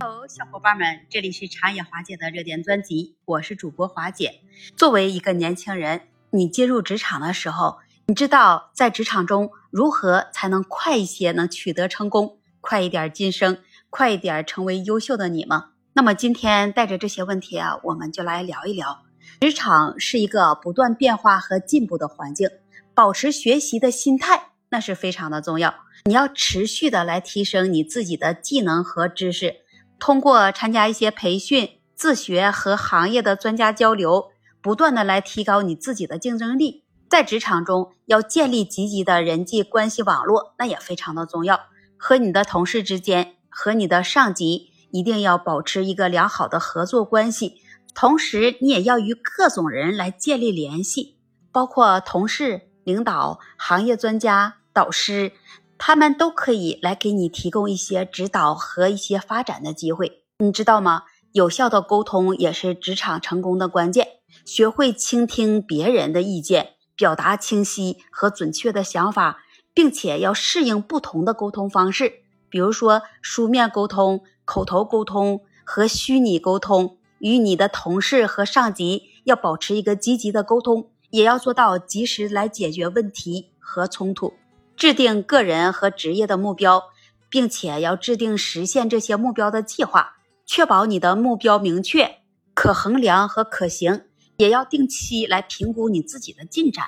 喽小伙伴们，这里是长野华姐的热点专辑，我是主播华姐。作为一个年轻人，你进入职场的时候，你知道在职场中如何才能快一些能取得成功，快一点晋升，快一点成为优秀的你吗？那么今天带着这些问题啊，我们就来聊一聊。职场是一个不断变化和进步的环境，保持学习的心态那是非常的重要。你要持续的来提升你自己的技能和知识，通过参加一些培训、自学和行业的专家交流，不断的来提高你自己的竞争力。在职场中要建立积极的人际关系网络，那也非常的重要。和你的同事之间，和你的上级一定要保持一个良好的合作关系。同时，你也要与各种人来建立联系，包括同事、领导、行业专家、导师，他们都可以来给你提供一些指导和一些发展的机会。你知道吗？有效的沟通也是职场成功的关键。学会倾听别人的意见，表达清晰和准确的想法，并且要适应不同的沟通方式，比如说书面沟通、口头沟通和虚拟沟通。与你的同事和上级要保持一个积极的沟通，也要做到及时来解决问题和冲突，制定个人和职业的目标，并且要制定实现这些目标的计划，确保你的目标明确、可衡量和可行。也要定期来评估你自己的进展，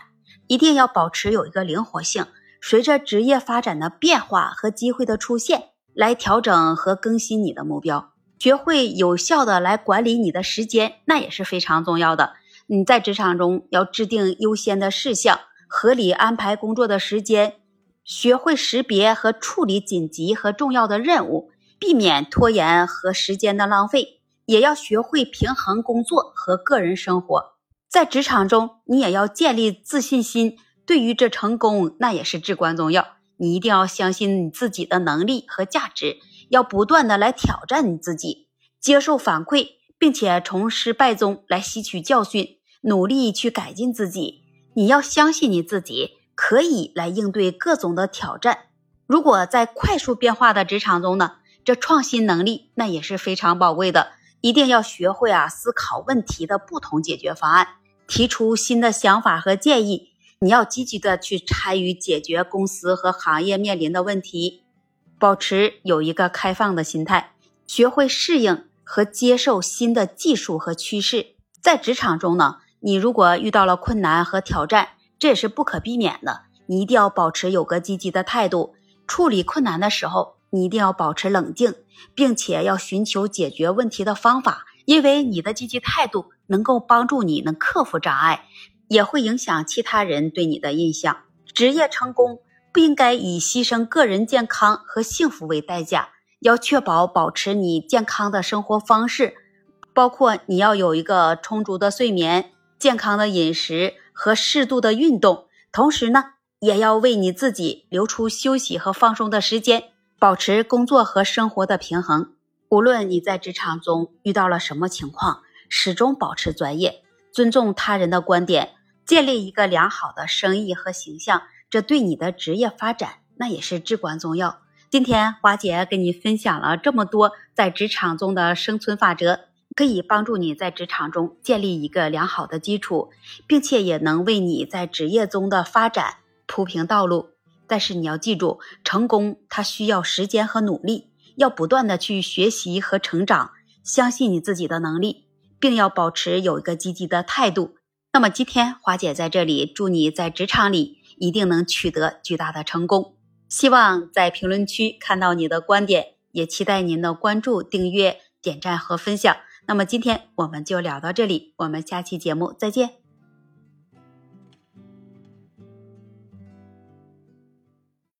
一定要保持有一个灵活性，随着职业发展的变化和机会的出现，来调整和更新你的目标。学会有效的来管理你的时间，那也是非常重要的。你在职场中要制定优先的事项，合理安排工作的时间，学会识别和处理紧急和重要的任务，避免拖延和时间的浪费。也要学会平衡工作和个人生活。在职场中，你也要建立自信心，对于这成功那也是至关重要。你一定要相信你自己的能力和价值。要不断的来挑战你自己，接受反馈，并且从失败中来吸取教训，努力去改进自己。你要相信你自己可以来应对各种的挑战。如果在快速变化的职场中呢，这创新能力那也是非常宝贵的。一定要学会啊思考问题的不同解决方案，提出新的想法和建议。你要积极的去参与解决公司和行业面临的问题。保持有一个开放的心态，学会适应和接受新的技术和趋势。在职场中呢，你如果遇到了困难和挑战，这也是不可避免的。你一定要保持有个积极的态度，处理困难的时候，你一定要保持冷静，并且要寻求解决问题的方法。因为你的积极态度能够帮助你能克服障碍，也会影响其他人对你的印象。职业成功。不应该以牺牲个人健康和幸福为代价，要确保保持你健康的生活方式，包括你要有一个充足的睡眠、健康的饮食和适度的运动，同时呢，也要为你自己留出休息和放松的时间，保持工作和生活的平衡。无论你在职场中遇到了什么情况，始终保持专业，尊重他人的观点，建立一个良好的生意和形象。这对你的职业发展那也是至关重要。今天华姐跟你分享了这么多在职场中的生存法则，可以帮助你在职场中建立一个良好的基础，并且也能为你在职业中的发展铺平道路。但是你要记住，成功它需要时间和努力，要不断的去学习和成长，相信你自己的能力，并要保持有一个积极的态度。那么今天华姐在这里祝你在职场里。一定能取得巨大的成功。希望在评论区看到你的观点，也期待您的关注、订阅、点赞和分享。那么今天我们就聊到这里，我们下期节目再见。